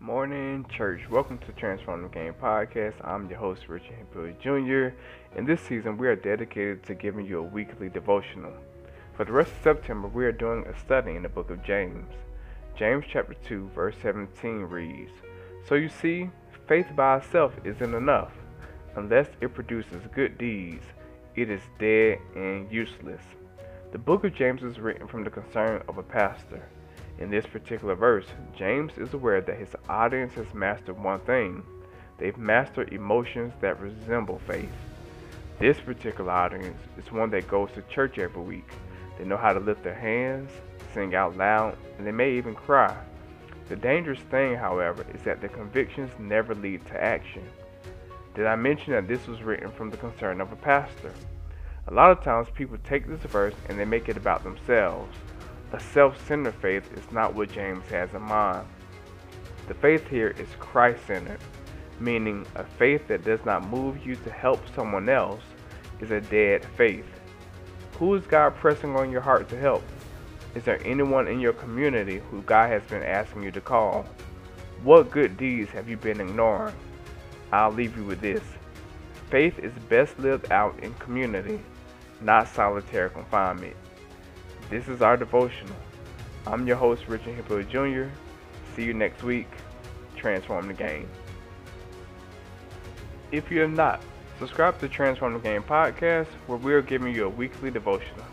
Morning, church. Welcome to Transform the Game podcast. I'm your host, Richard Hemphill Jr. In this season, we are dedicated to giving you a weekly devotional. For the rest of September, we are doing a study in the book of James. James chapter 2, verse 17 reads So you see, faith by itself isn't enough. Unless it produces good deeds, it is dead and useless. The book of James is written from the concern of a pastor. In this particular verse, James is aware that his audience has mastered one thing they've mastered emotions that resemble faith. This particular audience is one that goes to church every week. They know how to lift their hands, sing out loud, and they may even cry. The dangerous thing, however, is that the convictions never lead to action. Did I mention that this was written from the concern of a pastor? A lot of times people take this verse and they make it about themselves. A self centered faith is not what James has in mind. The faith here is Christ centered, meaning a faith that does not move you to help someone else is a dead faith. Who is God pressing on your heart to help? Is there anyone in your community who God has been asking you to call? What good deeds have you been ignoring? I'll leave you with this. Faith is best lived out in community, not solitary confinement. This is our devotional. I'm your host, Richard Hemphill Jr. See you next week. Transform the game. If you have not, subscribe to Transform the Game podcast, where we are giving you a weekly devotional.